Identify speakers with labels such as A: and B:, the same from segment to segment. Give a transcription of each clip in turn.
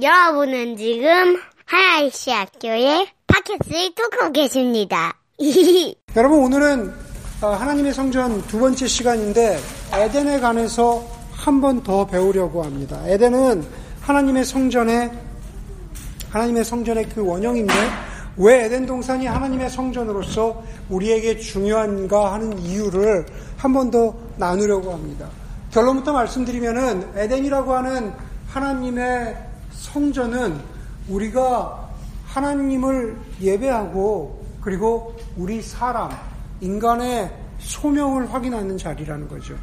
A: 여러분은 지금 하나이시 학교의 팟캐스트를 듣고 계십니다.
B: 여러분 오늘은 어, 하나님의 성전 두 번째 시간인데 에덴에 관해서 한 번 더 배우려고 합니다. 에덴은 하나님의 성전의 하나님의 성전의 그 원형인데 왜 에덴 동산이 하나님의 성전으로서 우리에게 중요한가 하는 이유를 한 번 더 나누려고 합니다. 결론부터 말씀드리면은 에덴이라고 하는 하나님의 성전은 우리가 하나님을 예배하고 그리고 우리 사람, 인간의 소명을 확인하는 자리라는 거죠.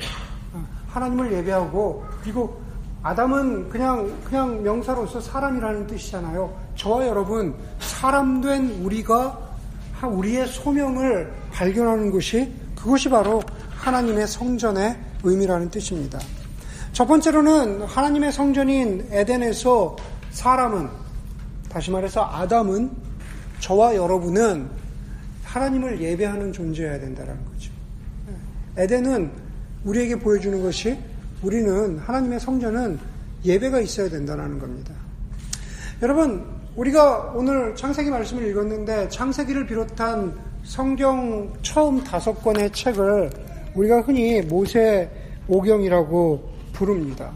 B: 하나님을 예배하고 그리고 아담은 그냥 그냥 명사로서 사람이라는 뜻이잖아요. 저와 여러분 사람된 우리가 우리의 소명을 발견하는 것이 그것이 바로 하나님의 성전의 의미라는 뜻입니다. 첫 번째로는 하나님의 성전인 에덴에서 사람은 다시 말해서 아담은 저와 여러분은 하나님을 예배하는 존재여야 된다는 거죠. 에덴은 우리에게 보여주는 것이 우리는 하나님의 성전은 예배가 있어야 된다는 겁니다. 여러분, 우리가 오늘 창세기 말씀을 읽었는데 창세기를 비롯한 성경 처음 다섯 권의 책을 우리가 흔히 모세 오경이라고 부릅니다.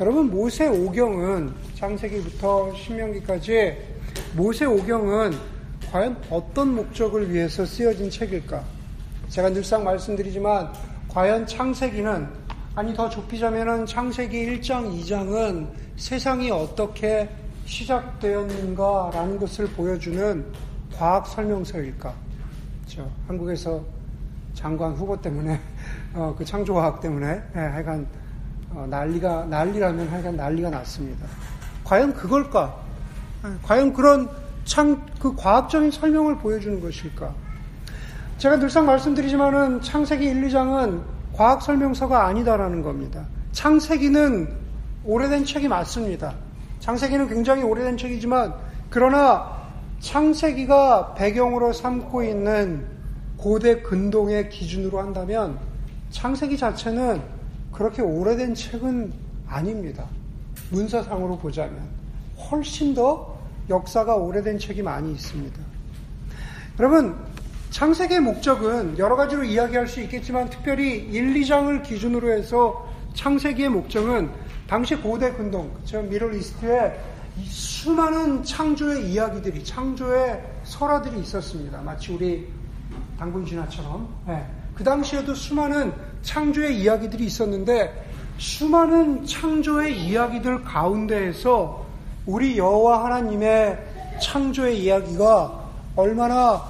B: 여러분, 모세 오경은 창세기부터 신명기까지 모세 오경은 과연 어떤 목적을 위해서 쓰여진 책일까? 제가 늘상 말씀드리지만 과연 창세기는 아니 더 좁히자면은 창세기 1장, 2장은 세상이 어떻게 시작되었는가라는 것을 보여주는 과학 설명서일까? 그렇죠? 한국에서 장관 후보 때문에 어, 그 창조과학 때문에 예, 하여간 어, 난리가 난리라면 하여간 난리가 났습니다. 과연 그걸까? 예, 과연 그런 창, 그 과학적인 설명을 보여주는 것일까? 제가 늘상 말씀드리지만은 창세기 1, 2장은 과학 설명서가 아니다라는 겁니다. 창세기는 오래된 책이 맞습니다. 창세기는 굉장히 오래된 책이지만 그러나 창세기가 배경으로 삼고 있는 고대 근동의 기준으로 한다면 창세기 자체는 그렇게 오래된 책은 아닙니다. 문서상으로 보자면 훨씬 더 역사가 오래된 책이 많이 있습니다. 여러분 창세기의 목적은 여러 가지로 이야기할 수 있겠지만 특별히 1, 2장을 기준으로 해서 창세기의 목적은 당시 고대 근동, 그쵸? 미럴 이스트에 수많은 창조의 이야기들이, 창조의 설화들이 있었습니다. 마치 우리 당군 진화처럼. 네. 그 당시에도 수많은 창조의 이야기들이 있었는데 수많은 창조의 이야기들 가운데에서 우리 여호와 하나님의 창조의 이야기가 얼마나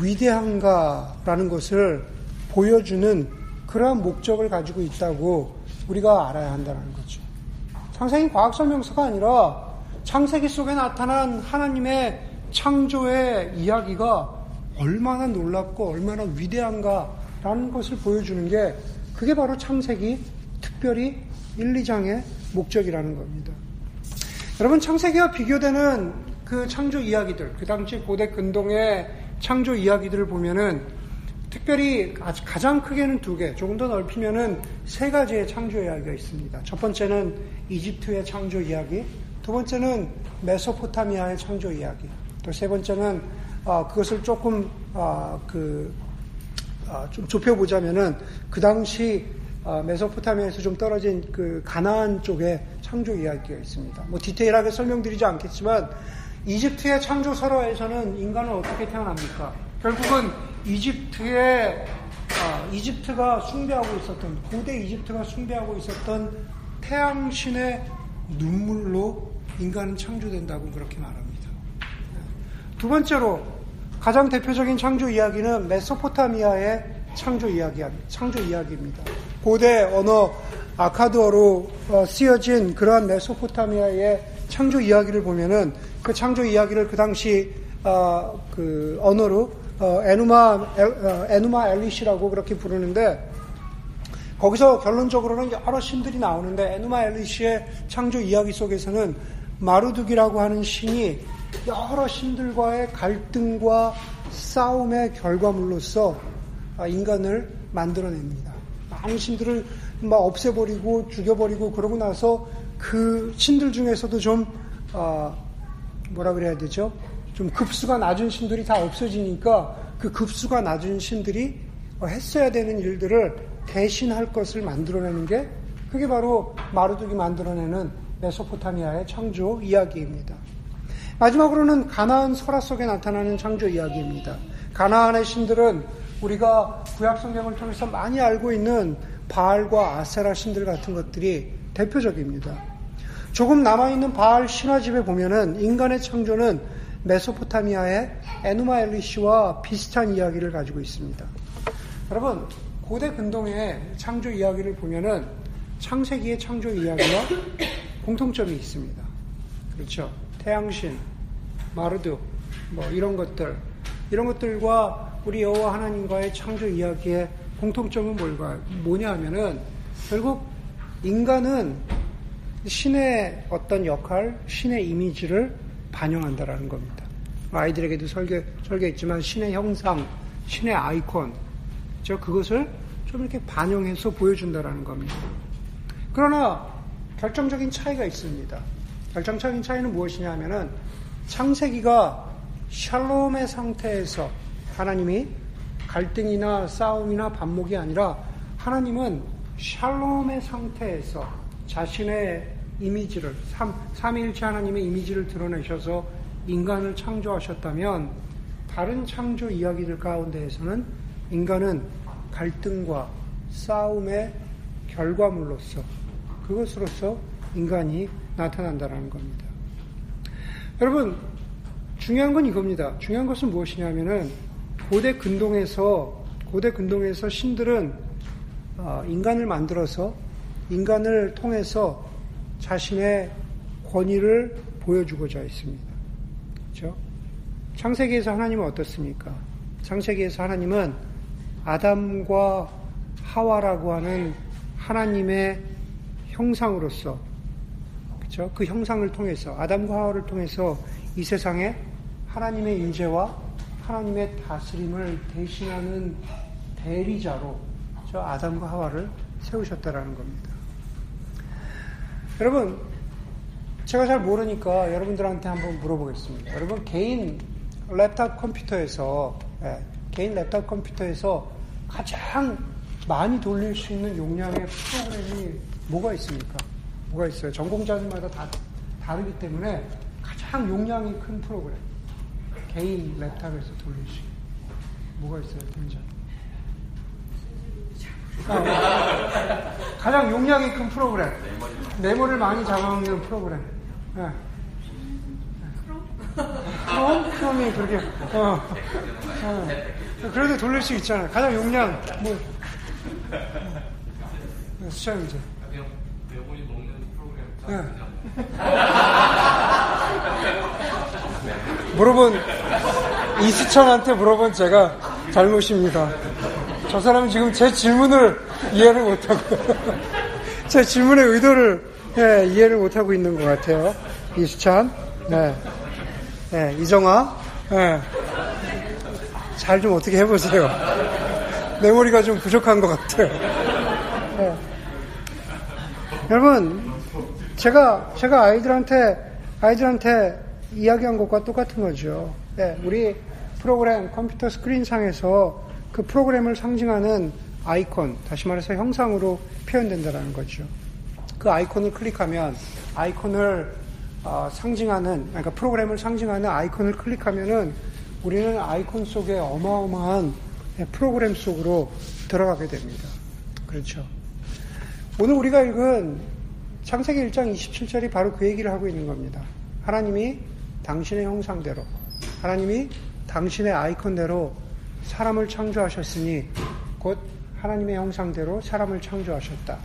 B: 위대한가라는 것을 보여주는 그러한 목적을 가지고 있다고 우리가 알아야 한다는 거죠. 창세기 과학 설명서가 아니라 창세기 속에 나타난 하나님의 창조의 이야기가 얼마나 놀랍고 얼마나 위대한가 라는 것을 보여주는 게 그게 바로 창세기 특별히 1, 2장의 목적이라는 겁니다. 여러분 창세기와 비교되는 그 창조 이야기들, 그 당시 고대 근동의 창조 이야기들을 보면은 특별히 가장 크게는 두 개, 조금 더 넓히면은 세 가지의 창조 이야기가 있습니다. 첫 번째는 이집트의 창조 이야기, 두 번째는 메소포타미아의 창조 이야기, 또 세 번째는 어, 그것을 조금 어, 그, 어, 좀 좁혀보자면은 그 당시 메소포타미아에서 좀 떨어진 그 가나안 쪽의 창조 이야기가 있습니다. 뭐 디테일하게 설명드리지 않겠지만 이집트의 창조 설화에서는 인간은 어떻게 태어납니까? 결국은 이집트의 아, 이집트가 숭배하고 있었던 고대 이집트가 숭배하고 있었던 태양신의 눈물로 인간은 창조된다고 그렇게 말합니다. 두 번째로 가장 대표적인 창조 이야기는 메소포타미아의 창조 이야기 창조 이야기입니다. 고대 언어 아카드어로 어, 쓰여진 그러한 메소포타미아의 창조 이야기를 보면은 그 창조 이야기를 그 당시 어, 그 언어로 어, 에누마 에, 어, 에누마 엘리시라고 그렇게 부르는데 거기서 결론적으로는 여러 신들이 나오는데 에누마 엘리시의 창조 이야기 속에서는 마루둑이라고 하는 신이 여러 신들과의 갈등과 싸움의 결과물로서 아, 인간을 만들어냅니다. 많은 신들을 막 없애버리고 죽여버리고 그러고 나서 그 신들 중에서도 좀 어, 뭐라 그래야 되죠? 좀 급수가 낮은 신들이 다 없어지니까 그 급수가 낮은 신들이 했어야 되는 일들을 대신할 것을 만들어내는 게 그게 바로 마르둑이 만들어내는 메소포타미아의 창조 이야기입니다. 마지막으로는 가나안 설화 속에 나타나는 창조 이야기입니다. 가나안의 신들은 우리가 구약 성경을 통해서 많이 알고 있는 바알과 아세라 신들 같은 것들이 대표적입니다. 조금 남아있는 바알 신화집에 보면은 인간의 창조는 메소포타미아의 에누마 엘리시와 비슷한 이야기를 가지고 있습니다. 여러분, 고대 근동의 창조 이야기를 보면은 창세기의 창조 이야기와 공통점이 있습니다. 그렇죠. 태양신, 마르드, 뭐 이런 것들, 이런 것들과 우리 여호와 하나님과의 창조 이야기의 공통점은 뭘까? 뭐냐 하면은 결국 인간은 신의 어떤 역할, 신의 이미지를 반영한다라는 겁니다. 아이들에게도 설계, 설계했지만 신의 형상, 신의 아이콘, 저 그것을 좀 이렇게 반영해서 보여준다라는 겁니다. 그러나 결정적인 차이가 있습니다. 결정적인 차이는 무엇이냐 하면은 창세기가 샬롬의 상태에서 하나님이 갈등이나 싸움이나 반목이 아니라 하나님은 샬롬의 상태에서 자신의 이미지를 삼, 삼일체 하나님의 이미지를 드러내셔서 인간을 창조하셨다면 다른 창조 이야기들 가운데에서는 인간은 갈등과 싸움의 결과물로서 그것으로서 인간이 나타난다는 겁니다. 여러분 중요한 건 이겁니다. 중요한 것은 무엇이냐면은 고대 근동에서 고대 근동에서 신들은 어, 인간을 만들어서 인간을 통해서 자신의 권위를 보여주고자 했습니다. 그렇죠? 창세기에서 하나님은 어떻습니까? 창세기에서 하나님은 아담과 하와라고 하는 하나님의 형상으로서 그렇죠? 그 형상을 통해서 아담과 하와를 통해서 이 세상에 하나님의 임재와 하나님의 다스림을 대신하는 대리자로 저 아담과 하와를 세우셨다라는 겁니다. 여러분, 제가 잘 모르니까 여러분들한테 한번 물어보겠습니다. 여러분, 개인 랩탑 컴퓨터에서, 예, 개인 랩탑 컴퓨터에서 가장 많이 돌릴 수 있는 용량의 프로그램이 뭐가 있습니까? 뭐가 있어요? 전공자들마다 다 다르기 때문에 가장 용량이 큰 프로그램. 개인 랩탑에서 있는. 뭐가 있어요, 등장? 아, 가장 용량이 큰 프로그램. 메모리를 많이 잡아먹는 프로그램. 네. 크롬? 크롬이 그렇게, 어, 어. 그래도 돌릴 수 있잖아요. 가장 용량, 뭐, 네, 수자 문제.
C: 메모리 먹는 프로그램
B: 네. 물어본 이수천한테 물어본 제가 잘못입니다. 저 사람은 지금 제 질문을 이해를 못하고 제 질문의 의도를 예, 이해를 못하고 있는 것 같아요. 이수찬, 네, 네, 이정아, 네. 잘좀 어떻게 해보세요. 메모리가 좀 부족한 것 같아요. 네. 여러분, 제가 제가 아이들한테 아이들한테 이야기한 것과 똑같은 거죠. 네, 우리 프로그램 컴퓨터 스크린 상에서 그 프로그램을 상징하는 아이콘, 다시 말해서 형상으로 표현된다는 거죠. 그 아이콘을 클릭하면 아이콘을 어, 상징하는, 그러니까 프로그램을 상징하는 아이콘을 클릭하면은 우리는 아이콘 속에 어마어마한 프로그램 속으로 들어가게 됩니다. 그렇죠. 오늘 우리가 읽은 창세기 1장 27절이 바로 그 얘기를 하고 있는 겁니다. 하나님이 당신의 형상대로, 하나님이 당신의 아이콘대로 사람을 창조하셨으니 곧 하나님의 형상대로 사람을 창조하셨다.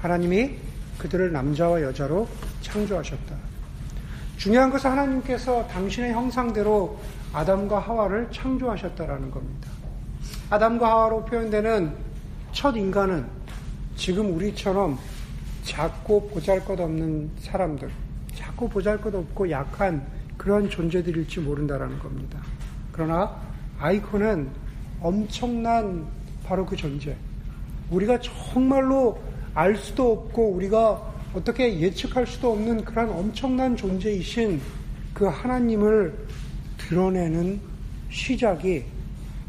B: 하나님이 그들을 남자와 여자로 창조하셨다. 중요한 것은 하나님께서 당신의 형상대로 아담과 하와를 창조하셨다라는 겁니다. 아담과 하와로 표현되는 첫 인간은 지금 우리처럼 작고 보잘 것 없는 사람들, 작고 보잘 것 없고 약한 그런 존재들일지 모른다라는 겁니다. 그러나 아이콘은 엄청난 바로 그 존재. 우리가 정말로 알 수도 없고 우리가 어떻게 예측할 수도 없는 그런 엄청난 존재이신 그 하나님을 드러내는 시작이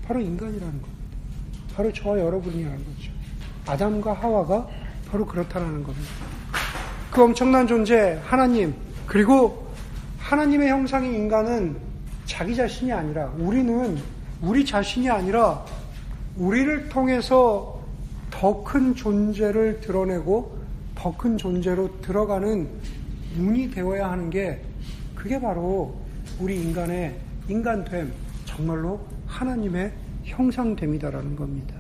B: 바로 인간이라는 겁니다. 바로 저와 여러분이라는 거죠. 아담과 하와가 바로 그렇다는 겁니다. 그 엄청난 존재 하나님 그리고 하나님의 형상인 인간은 자기 자신이 아니라 우리는 우리 자신이 아니라 우리를 통해서 더 큰 존재를 드러내고 더 큰 존재로 들어가는 문이 되어야 하는 게 그게 바로 우리 인간의 인간됨, 정말로 하나님의 형상됨이다라는 겁니다.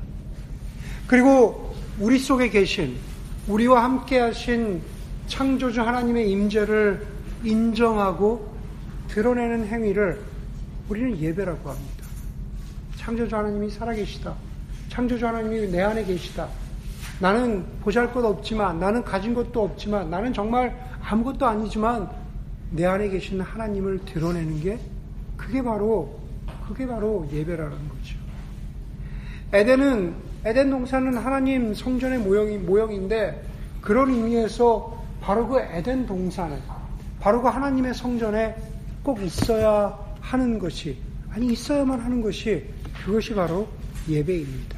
B: 그리고 우리 속에 계신 우리와 함께 하신 창조주 하나님의 임재를 인정하고 드러내는 행위를 우리는 예배라고 합니다. 창조주 하나님이 살아계시다. 창조주 하나님이 내 안에 계시다. 나는 보잘 것 없지만, 나는 가진 것도 없지만, 나는 정말 아무것도 아니지만, 내 안에 계신 하나님을 드러내는 게, 그게 바로, 그게 바로 예배라는 거죠. 에덴은, 에덴 동산은 하나님 성전의 모형이, 모형인데, 그런 의미에서 바로 그 에덴 동산에, 바로 그 하나님의 성전에 꼭 있어야 하는 것이, 아니, 있어야만 하는 것이, 그것이 바로 예배입니다.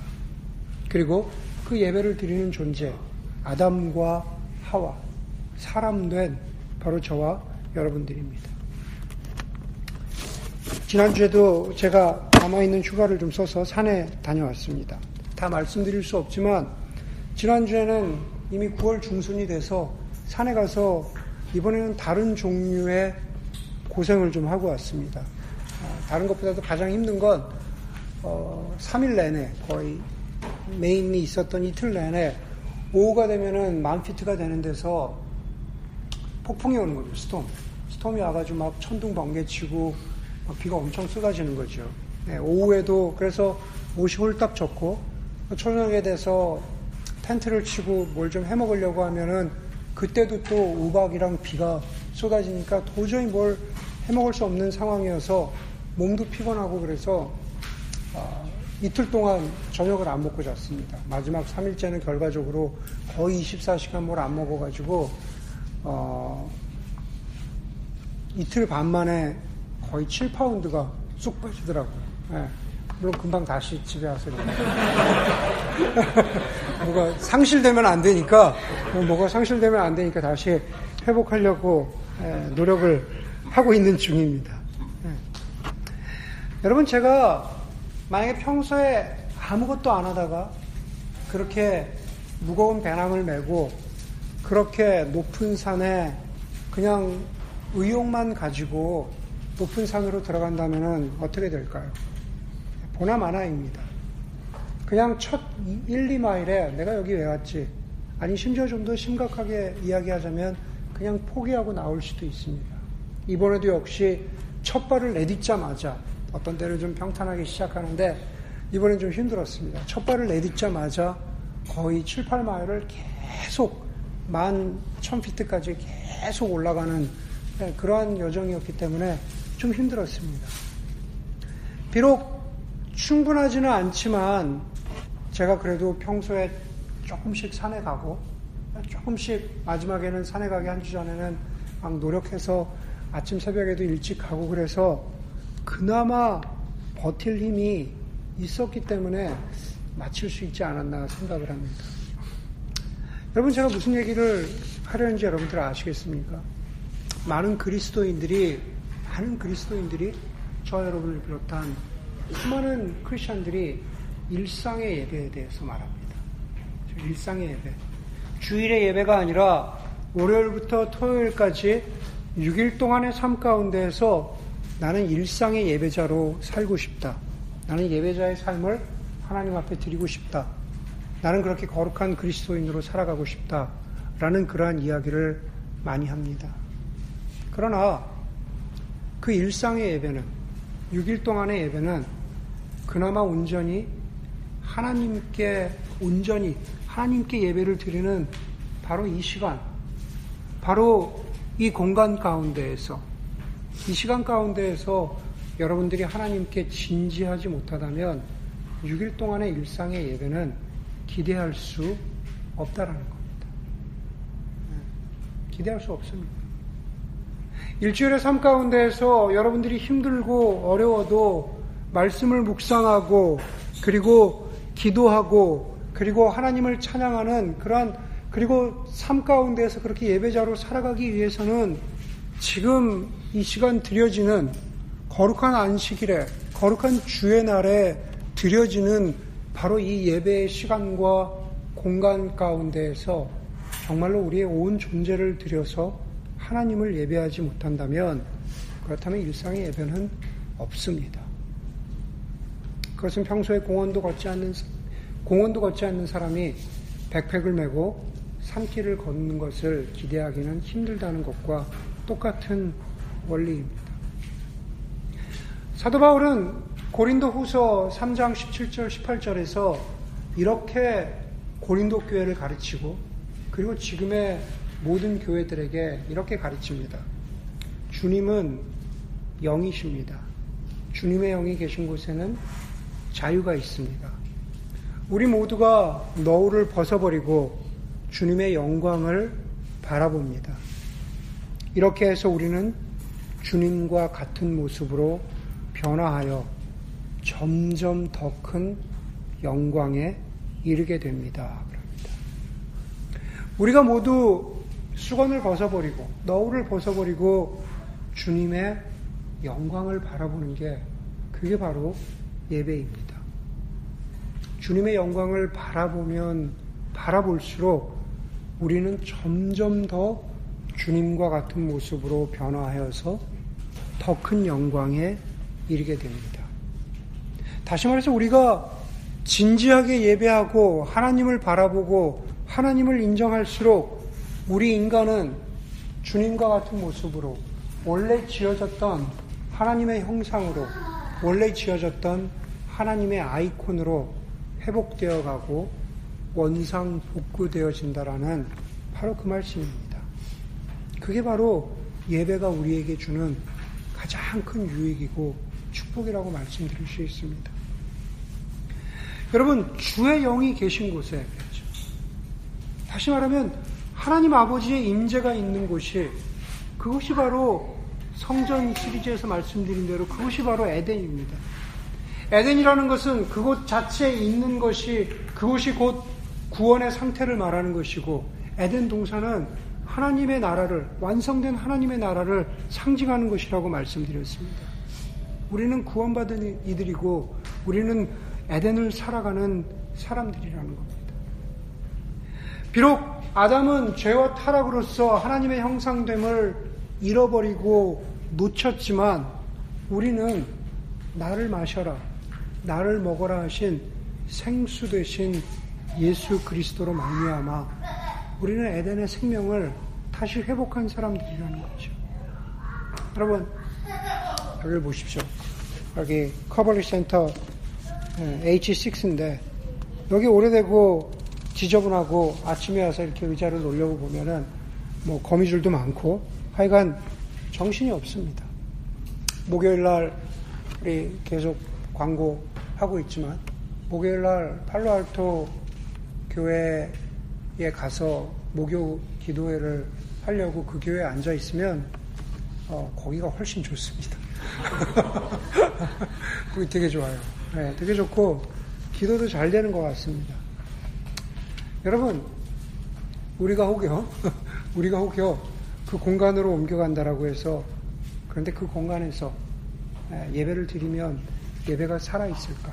B: 그리고 그 예배를 드리는 존재, 아담과 하와, 사람 된 바로 저와 여러분들입니다. 지난주에도 제가 남아있는 휴가를 좀 써서 산에 다녀왔습니다. 다 말씀드릴 수 없지만, 지난주에는 이미 9월 중순이 돼서 산에 가서 이번에는 다른 종류의 고생을 좀 하고 왔습니다. 다른 것보다도 가장 힘든 건, 어, 3일 내내 거의 메인이 있었던 이틀 내내 오후가 되면은 만 피트가 되는 데서 폭풍이 오는 거죠. 스톰. 스톰이 와가지고 막 천둥 번개 치고 막 비가 엄청 쏟아지는 거죠. 네, 오후에도 그래서 옷이 홀딱 젖고 초저녁에 돼서 텐트를 치고 뭘 좀 해 먹으려고 하면은 그때도 또 우박이랑 비가 쏟아지니까 도저히 뭘 해 먹을 수 없는 상황이어서 몸도 피곤하고 그래서 어, 이틀 동안 저녁을 안 먹고 잤습니다. 마지막 3일째는 결과적으로 거의 24시간 뭘 안 먹어가지고, 어, 이틀 반 만에 거의 7파운드가 쑥 빠지더라고요. 네. 물론 금방 다시 집에 와서. 뭐가 상실되면 안 되니까, 뭐가 상실되면 안 되니까 다시 회복하려고 노력을 하고 있는 중입니다. 네. 여러분, 제가 만약에 평소에 아무것도 안 하다가 그렇게 무거운 배낭을 메고 그렇게 높은 산에 그냥 의욕만 가지고 높은 산으로 들어간다면 어떻게 될까요? 보나마나입니다. 그냥 첫 1, 2마일에 내가 여기 왜 왔지? 아니, 심지어 좀 더 심각하게 이야기하자면 그냥 포기하고 나올 수도 있습니다. 이번에도 역시 첫 발을 내딛자마자 어떤 때는 좀 평탄하게 시작하는데 이번엔 좀 힘들었습니다. 첫 발을 내딛자마자 거의 7, 8마일을 계속 만 1000피트까지 계속 올라가는 네, 그러한 여정이었기 때문에 좀 힘들었습니다. 비록 충분하지는 않지만 제가 그래도 평소에 조금씩 산에 가고 조금씩 마지막에는 산에 가기 한 주 전에는 막 노력해서 아침 새벽에도 일찍 가고 그래서 그나마 버틸 힘이 있었기 때문에 마칠 수 있지 않았나 생각을 합니다. 여러분, 제가 무슨 얘기를 하려는지 여러분들 아시겠습니까? 많은 그리스도인들이, 많은 그리스도인들이 저 여러분을 비롯한 수많은 크리스천들이 일상의 예배에 대해서 말합니다. 일상의 예배. 주일의 예배가 아니라 월요일부터 토요일까지 6일 동안의 삶 가운데에서 나는 일상의 예배자로 살고 싶다. 나는 예배자의 삶을 하나님 앞에 드리고 싶다. 나는 그렇게 거룩한 그리스도인으로 살아가고 싶다. 라는 그러한 이야기를 많이 합니다. 그러나 그 일상의 예배는, 6일 동안의 예배는 그나마 온전히 하나님께 온전히 하나님께 예배를 드리는 바로 이 시간, 바로 이 공간 가운데에서 이 시간 가운데에서 여러분들이 하나님께 진지하지 못하다면 6일 동안의 일상의 예배는 기대할 수 없다라는 겁니다. 기대할 수 없습니다. 일주일의 삶 가운데에서 여러분들이 힘들고 어려워도 말씀을 묵상하고 그리고 기도하고 그리고 하나님을 찬양하는 그러한 그리고 삶 가운데에서 그렇게 예배자로 살아가기 위해서는 지금 이 시간 드려지는 거룩한 안식일에 거룩한 주의 날에 드려지는 바로 이 예배의 시간과 공간 가운데에서 정말로 우리의 온 존재를 들여서 하나님을 예배하지 못한다면 그렇다면 일상의 예배는 없습니다. 그것은 평소에 공원도 걷지 않는 공원도 걷지 않는 사람이 백팩을 메고 산길을 걷는 것을 기대하기는 힘들다는 것과 똑같은 원리입니다. 사도 바울은 고린도 후서 3장 17절, 18절에서 이렇게 고린도 교회를 가르치고 그리고 지금의 모든 교회들에게 이렇게 가르칩니다. 주님은 영이십니다. 주님의 영이 계신 곳에는 자유가 있습니다. 우리 모두가 너울을 벗어버리고 주님의 영광을 바라봅니다. 이렇게 해서 우리는 주님과 같은 모습으로 변화하여 점점 더 큰 영광에 이르게 됩니다. 그럽니다. 우리가 모두 수건을 벗어버리고 너울을 벗어버리고 주님의 영광을 바라보는 게 그게 바로 예배입니다. 주님의 영광을 바라보면 바라볼수록 우리는 점점 더 주님과 같은 모습으로 변화하여서 더 큰 영광에 이르게 됩니다. 다시 말해서 우리가 진지하게 예배하고 하나님을 바라보고 하나님을 인정할수록 우리 인간은 주님과 같은 모습으로 원래 지어졌던 하나님의 형상으로 원래 지어졌던 하나님의 아이콘으로 회복되어 가고 원상 복구되어진다라는 바로 그 말씀입니다. 그게 바로 예배가 우리에게 주는 가장 큰 유익이고 축복이라고 말씀드릴 수 있습니다. 여러분, 주의 영이 계신 곳에. 다시 말하면, 하나님 아버지의 임재가 있는 곳이, 그것이 바로 성전 시리즈에서 말씀드린 대로 그것이 바로 에덴입니다. 에덴이라는 것은 그곳 자체에 있는 것이, 그곳이 곧 구원의 상태를 말하는 것이고, 에덴 동산은 하나님의 나라를, 완성된 하나님의 나라를 상징하는 것이라고 말씀드렸습니다. 우리는 구원받은 이들이고, 우리는 에덴을 살아가는 사람들이라는 겁니다. 비록 아담은 죄와 타락으로서 하나님의 형상됨을 잃어버리고 놓쳤지만 우리는 나를 마셔라, 나를 먹어라 하신 생수 되신 예수 그리스도로 말미암아 우리는 에덴의 생명을 다시 회복한 사람들이라는 거죠. 여러분 여기를 보십시오. 여기 커버리 센터 H6인데 여기 오래되고 지저분하고 아침에 와서 이렇게 의자를 놓려고 보면은 뭐 거미줄도 많고 하여간 정신이 없습니다. 목요일 날 우리 계속 광고하고 있지만 목요일 날 팔로알토 교회에 가서 목요 기도회를 하려고 그 교회에 앉아 있으면 어, 거기가 훨씬 좋습니다. 그게 되게 좋아요. 네, 되게 좋고 기도도 잘 되는 것 같습니다. 여러분, 우리가 혹여 우리가 혹여 그 공간으로 옮겨간다라고 해서 그런데 그 공간에서 예배를 드리면 예배가 살아 있을까?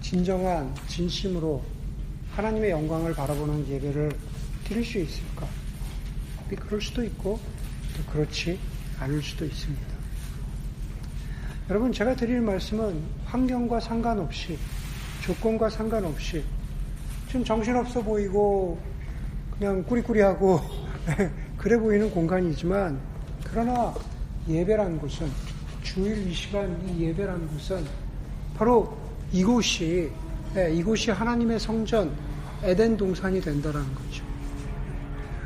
B: 진정한 진심으로 하나님의 영광을 바라보는 예배를 드릴 수 있을까? 그럴 수도 있고 또 그렇지 않을 수도 있습니다. 여러분, 제가 드릴 말씀은 환경과 상관없이, 조건과 상관없이, 좀 정신없어 보이고, 그냥 꾸리꾸리하고, 그래 보이는 공간이지만, 그러나 예배란 곳은, 주일 이 시간 이 예배란 곳은, 바로 이곳이, 예, 이곳이 하나님의 성전, 에덴 동산이 된다라는 거죠.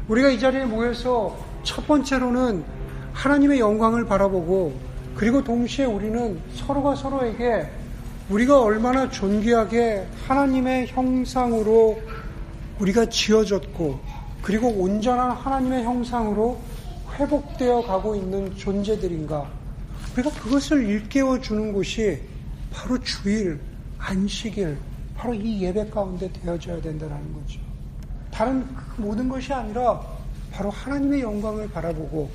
B: 우리가 이 자리에 모여서 첫 번째로는 하나님의 영광을 바라보고 그리고 동시에 우리는 서로가 서로에게 우리가 얼마나 존귀하게 하나님의 형상으로 우리가 지어졌고 그리고 온전한 하나님의 형상으로 회복되어 가고 있는 존재들인가? 우리가 그것을 일깨워 주는 곳이 바로 주일, 안식일, 바로 이 예배 가운데 되어져야 된다는 거죠. 다른 그 모든 것이 아니라 바로 하나님의 영광을 바라보고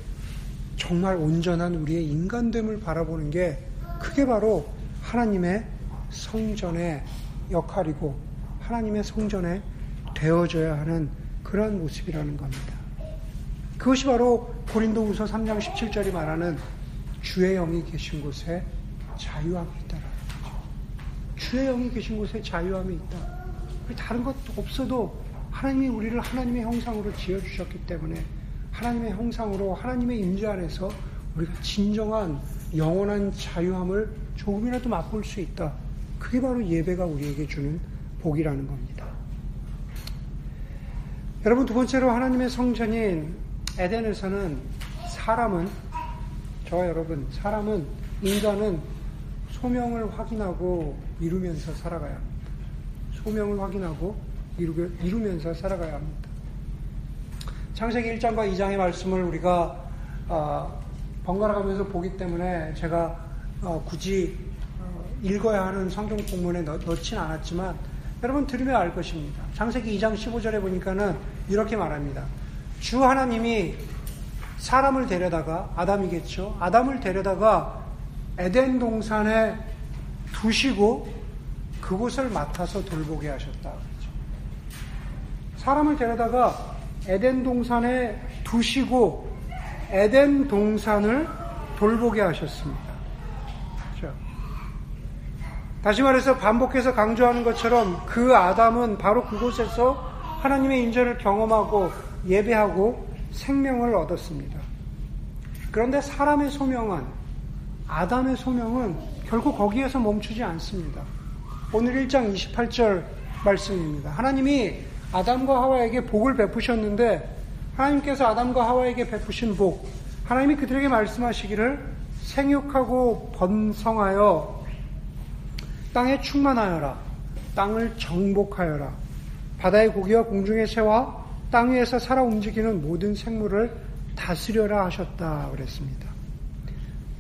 B: 정말 온전한 우리의 인간됨을 바라보는 게 그게 바로 하나님의 성전의 역할이고 하나님의 성전에 되어져야 하는 그러한 모습이라는 겁니다. 그것이 바로 고린도후서 3장 17절이 말하는 주의 영이 계신 곳에 자유함이 있다라는 거죠. 주의 영이 계신 곳에 자유함이 있다. 다른 것도 없어도 하나님이 우리를 하나님의 형상으로 지어주셨기 때문에 하나님의 형상으로 하나님의 임재 안에서 우리가 진정한 영원한 자유함을 조금이라도 맛볼 수 있다. 그게 바로 예배가 우리에게 주는 복이라는 겁니다. 여러분 두 번째로 하나님의 성전인 에덴에서는 사람은 저와 여러분 사람은 인간은 소명을 확인하고 이루면서 살아가야 합니다. 소명을 확인하고 이루, 면서 살아가야 합니다. 창세기 1장과 2장의 말씀을 우리가 어, 번갈아 가면서 보기 때문에 제가 어, 굳이 어, 읽어야 하는 성경 본문에 넣, 넣진 않았지만 여러분 들으면 알 것입니다. 창세기 2장 15절에 보니까는 이렇게 말합니다. 주 하나님이 사람을 데려다가 아담이겠죠. 아담을 데려다가 에덴 동산에 두시고 그곳을 맡아서 돌보게 하셨다. 사람을 데려다가 에덴 동산에 두시고 에덴 동산을 돌보게 하셨습니다. 다시 말해서 반복해서 강조하는 것처럼 그 아담은 바로 그곳에서 하나님의 인전을 경험하고 예배하고 생명을 얻었습니다. 그런데 사람의 소명은 아담의 소명은 결국 거기에서 멈추지 않습니다. 오늘 1장 28절 말씀입니다. 하나님이 아담과 하와에게 복을 베푸셨는데 하나님께서 아담과 하와에게 베푸신 복 하나님이 그들에게 말씀하시기를 생육하고 번성하여 땅에 충만하여라 땅을 정복하여라 바다의 고기와 공중의 새와 땅 위에서 살아 움직이는 모든 생물을 다스려라 하셨다 그랬습니다.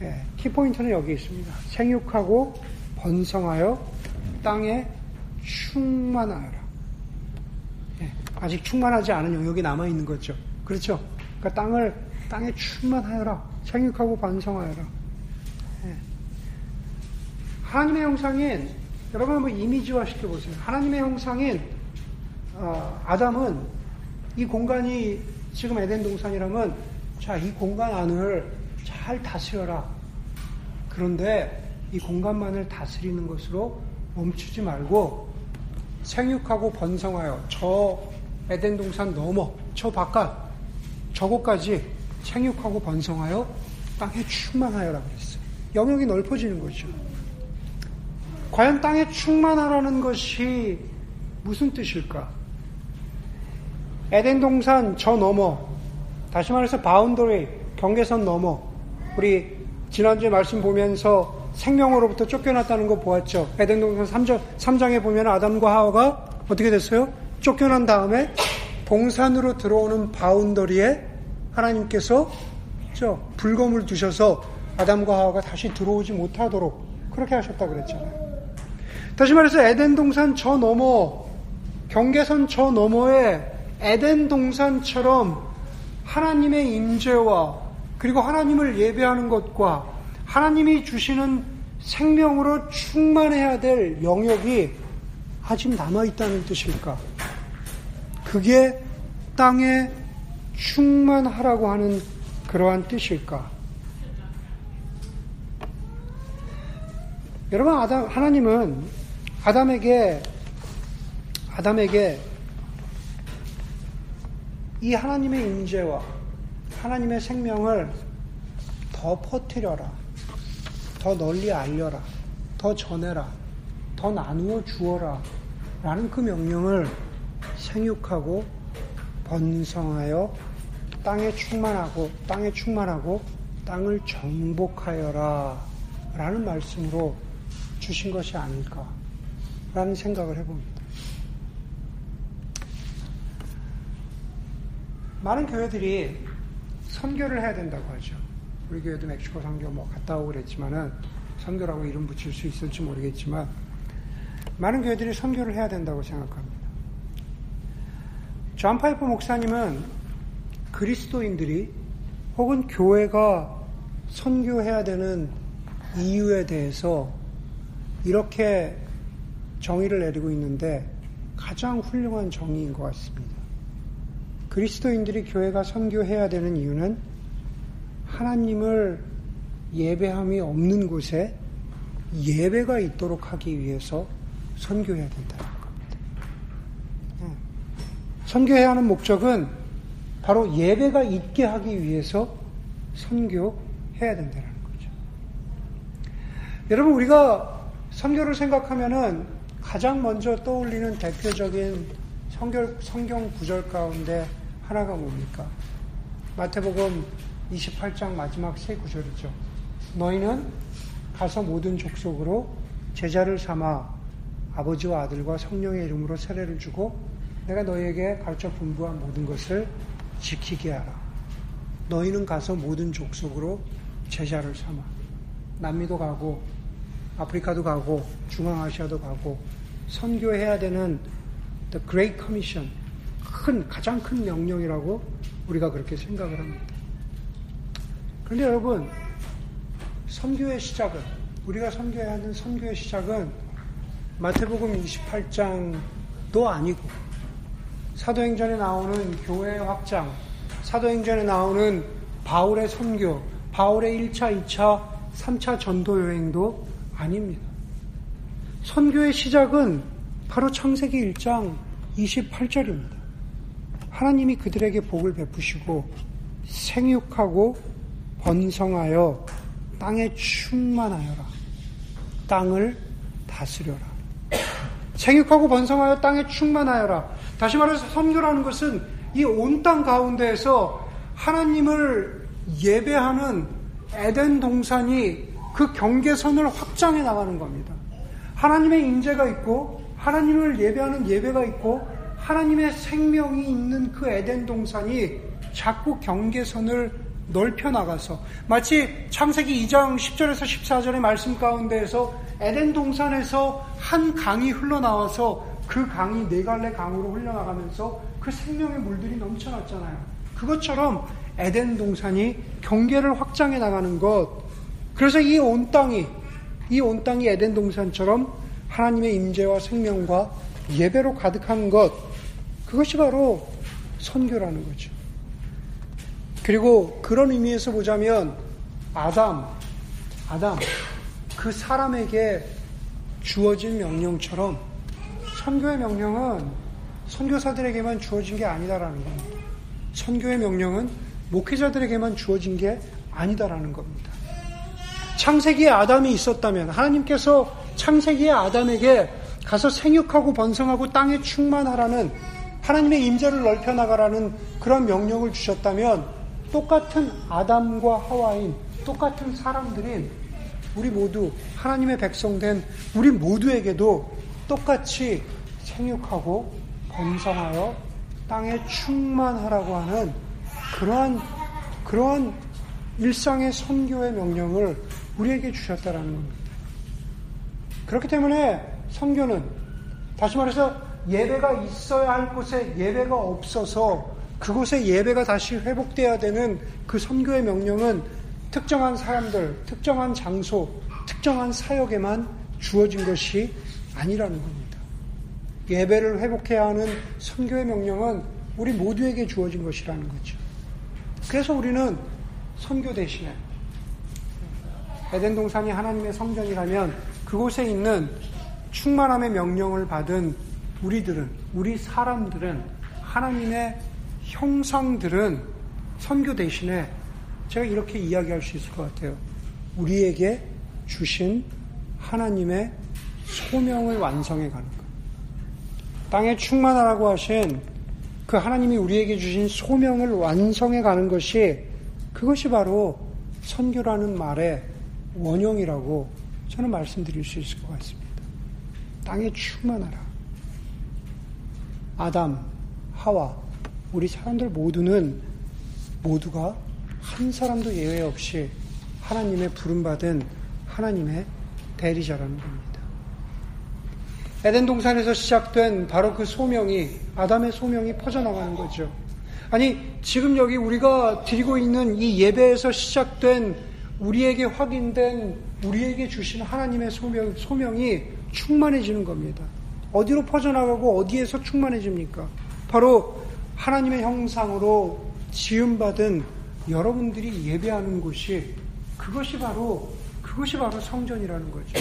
B: 예, 키포인트는 여기 있습니다. 생육하고 번성하여 땅에 충만하여라. 아직 충만하지 않은 영역이 남아 있는 거죠. 그렇죠? 그러니까 땅을 땅에 충만하여라. 생육하고 반성하여라. 예. 하나님의 형상인 여러분 한번 이미지화 시켜 보세요. 하나님의 형상인 어, 아담은 이 공간이 지금 에덴 동산이라면 자 이 공간 안을 잘 다스려라. 그런데 이 공간만을 다스리는 것으로 멈추지 말고 생육하고 번성하여 저 에덴 동산 넘어 저 바깥 저곳까지 생육하고 번성하여 땅에 충만하여라 그랬어요. 영역이 넓어지는 거죠. 과연 땅에 충만하라는 것이 무슨 뜻일까? 에덴 동산 저 너머 다시 말해서 boundary 경계선 너머 우리 지난주에 말씀 보면서 생명으로부터 쫓겨났다는 거 보았죠. 에덴 동산 3장, 3장에 보면 아담과 하와가 어떻게 됐어요? 쫓겨난 다음에 동산으로 들어오는 바운더리에 하나님께서 저 불검을 두셔서 아담과 하와가 다시 들어오지 못하도록 그렇게 하셨다 그랬잖아요. 다시 말해서 에덴 동산 저 너머 경계선 저 너머에 에덴 동산처럼 하나님의 임재와 그리고 하나님을 예배하는 것과 하나님이 주시는 생명으로 충만해야 될 영역이 아직 남아있다는 뜻일까? 그게 땅에 충만하라고 하는 그러한 뜻일까? 여러분, 아담, 하나님은 아담에게, 아담에게 이 하나님의 임재와 하나님의 생명을 더 퍼뜨려라. 더 널리 알려라. 더 전해라. 더 나누어 주어라. 라는 그 명령을 생육하고 번성하여 땅에 충만하고 땅에 충만하고 땅을 정복하여라 라는 말씀으로 주신 것이 아닐까 라는 생각을 해봅니다. 많은 교회들이 선교를 해야 된다고 하죠. 우리 교회도 멕시코 선교 뭐 갔다 오고 그랬지만은 선교라고 이름 붙일 수 있을지 모르겠지만 많은 교회들이 선교를 해야 된다고 생각합니다. 존 파이퍼 목사님은 그리스도인들이 혹은 교회가 선교해야 되는 이유에 대해서 이렇게 정의를 내리고 있는데 가장 훌륭한 정의인 것 같습니다. 그리스도인들이 교회가 선교해야 되는 이유는 하나님을 예배함이 없는 곳에 예배가 있도록 하기 위해서 선교해야 된다는 겁니다. 예. 선교해야 하는 목적은 바로 예배가 있게 하기 위해서 선교해야 된다는 거죠. 여러분 우리가 선교를 생각하면은 가장 먼저 떠올리는 대표적인 성경 구절 가운데 하나가 뭡니까? 마태복음 28장 마지막 세 구절이죠. 너희는 가서 모든 족속으로 제자를 삼아 아버지와 아들과 성령의 이름으로 세례를 주고 내가 너희에게 가르쳐 분부한 모든 것을 지키게 하라. 너희는 가서 모든 족속으로 제자를 삼아 남미도 가고 아프리카도 가고 중앙아시아도 가고 선교해야 되는 The Great Commission 큰 가장 큰 명령이라고 우리가 그렇게 생각을 합니다. 그런데 여러분 선교의 시작은 우리가 선교해야 하는 선교의 시작은 마태복음 28장도 아니고 사도행전에 나오는 교회 확장, 사도행전에 나오는 바울의 선교, 바울의 1차, 2차, 3차 전도 여행도 아닙니다. 선교의 시작은 바로 창세기 1장 28절입니다. 하나님이 그들에게 복을 베푸시고 생육하고 번성하여 땅에 충만하여라. 땅을 다스려라. 생육하고 번성하여 땅에 충만하여라. 다시 말해서 선교라는 것은 이 온 땅 가운데에서 하나님을 예배하는 에덴 동산이 그 경계선을 확장해 나가는 겁니다. 하나님의 임재가 있고 하나님을 예배하는 예배가 있고 하나님의 생명이 있는 그 에덴 동산이 자꾸 경계선을 넓혀 나가서 마치 창세기 2장 10절에서 14절의 말씀 가운데에서 에덴 동산에서 한 강이 흘러나와서 그 강이 네 갈래 강으로 흘러나가면서 그 생명의 물들이 넘쳐났잖아요. 그것처럼 에덴 동산이 경계를 확장해 나가는 것. 그래서 이 온 땅이 이 온 땅이 에덴 동산처럼 하나님의 임재와 생명과 예배로 가득한 것. 그것이 바로 선교라는 거죠. 그리고 그런 의미에서 보자면 아담, 아담, 그 사람에게 주어진 명령처럼 선교의 명령은 선교사들에게만 주어진 게 아니다라는 겁니다. 선교의 명령은 목회자들에게만 주어진 게 아니다라는 겁니다. 창세기에 아담이 있었다면 하나님께서 창세기의 아담에게 가서 생육하고 번성하고 땅에 충만하라는 하나님의 임재를 넓혀 나가라는 그런 명령을 주셨다면 똑같은 아담과 하와인 똑같은 사람들인 우리 모두 하나님의 백성된 우리 모두에게도 똑같이 생육하고 번성하여 땅에 충만하라고 하는 그러한 그러한 일상의 선교의 명령을 우리에게 주셨다라는 겁니다. 그렇기 때문에 선교는 다시 말해서 예배가 있어야 할 곳에 예배가 없어서 그곳에 예배가 다시 회복돼야 되는 그 선교의 명령은 특정한 사람들, 특정한 장소, 특정한 사역에만 주어진 것이 아니라는 겁니다. 예배를 회복해야 하는 선교의 명령은 우리 모두에게 주어진 것이라는 거죠. 그래서 우리는 선교 대신에 에덴 동산이 하나님의 성전이라면 그곳에 있는 충만함의 명령을 받은 우리들은 우리 사람들은 하나님의 형상들은 선교 대신에 제가 이렇게 이야기할 수 있을 것 같아요. 우리에게 주신 하나님의 소명을 완성해 가는 것. 땅에 충만하라고 하신 그 하나님이 우리에게 주신 소명을 완성해 가는 것이 그것이 바로 선교라는 말의 원형이라고 저는 말씀드릴 수 있을 것 같습니다. 땅에 충만하라. 아담, 하와, 우리 사람들 모두는 모두가 한 사람도 예외 없이 하나님의 부름받은 하나님의 대리자라는 겁니다. 에덴 동산에서 시작된 바로 그 소명이 아담의 소명이 퍼져나가는 거죠. 아니 지금 여기 우리가 드리고 있는 이 예배에서 시작된 우리에게 확인된 우리에게 주신 하나님의 소명, 소명이 충만해지는 겁니다. 어디로 퍼져나가고 어디에서 충만해집니까? 바로 하나님의 형상으로 지음받은 여러분들이 예배하는 곳이 그것이 바로 그것이 바로 성전이라는 거죠.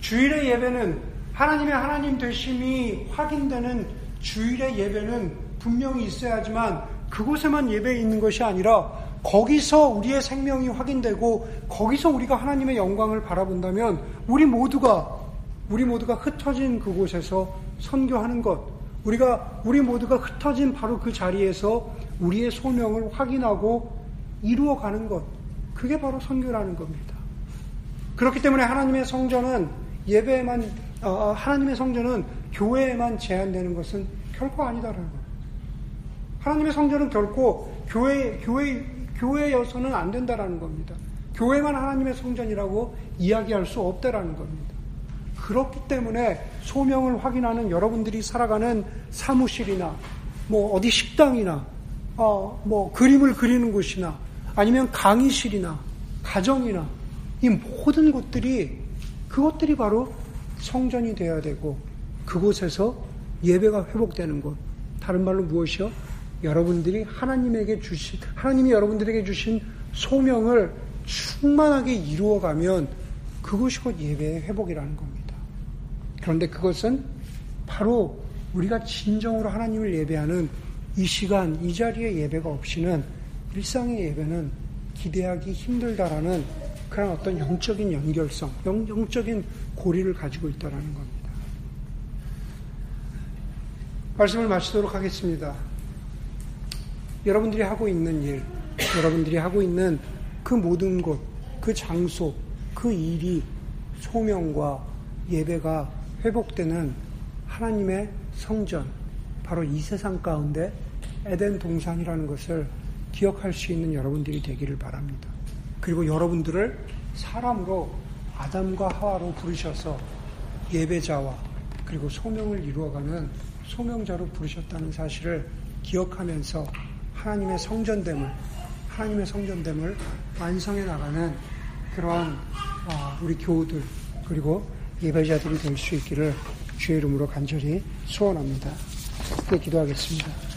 B: 주일의 예배는 하나님의 하나님 되심이 확인되는 주일의 예배는 분명히 있어야지만 그곳에만 예배 있는 것이 아니라 거기서 우리의 생명이 확인되고 거기서 우리가 하나님의 영광을 바라본다면 우리 모두가 우리 모두가 흩어진 그곳에서 선교하는 것 우리가 우리 모두가 흩어진 바로 그 자리에서 우리의 소명을 확인하고 이루어가는 것 그게 바로 선교라는 겁니다. 그렇기 때문에 하나님의 성전은 예배에만 어, 하나님의 성전은 교회에만 제한되는 것은 결코 아니다라는 거예요. 하나님의 성전은 결코 교회 교회 교회여서는 안 된다라는 겁니다. 교회만 하나님의 성전이라고 이야기할 수 없다라는 겁니다. 그렇기 때문에 소명을 확인하는 여러분들이 살아가는 사무실이나 뭐 어디 식당이나 어, 뭐 그림을 그리는 곳이나 아니면 강의실이나 가정이나 이 모든 곳들이 그것들이 바로 성전이 되어야 되고 그곳에서 예배가 회복되는 곳. 다른 말로 무엇이요? 여러분들이 하나님에게 주신 하나님이 여러분들에게 주신 소명을 충만하게 이루어가면 그것이 곧 예배의 회복이라는 겁니다. 그런데 그것은 바로 우리가 진정으로 하나님을 예배하는 이 시간, 이 자리의 예배가 없이는 일상의 예배는 기대하기 힘들다라는 그런 어떤 영적인 연결성, 영, 영적인 고리를 가지고 있다는 겁니다. 말씀을 마치도록 하겠습니다. 여러분들이 하고 있는 일, 여러분들이 하고 있는 그 모든 곳, 그 장소, 그 일이 소명과 예배가 회복되는 하나님의 성전, 바로 이 세상 가운데 에덴 동산이라는 것을 기억할 수 있는 여러분들이 되기를 바랍니다. 그리고 여러분들을 사람으로 아담과 하와로 부르셔서 예배자와 그리고 소명을 이루어가는 소명자로 부르셨다는 사실을 기억하면서 하나님의 성전됨을 하나님의 성전됨을 완성해 나가는 그러한 아, 우리 교우들 그리고 예배자들이 될 수 있기를 주의 이름으로 간절히 소원합니다. 기도하겠습니다.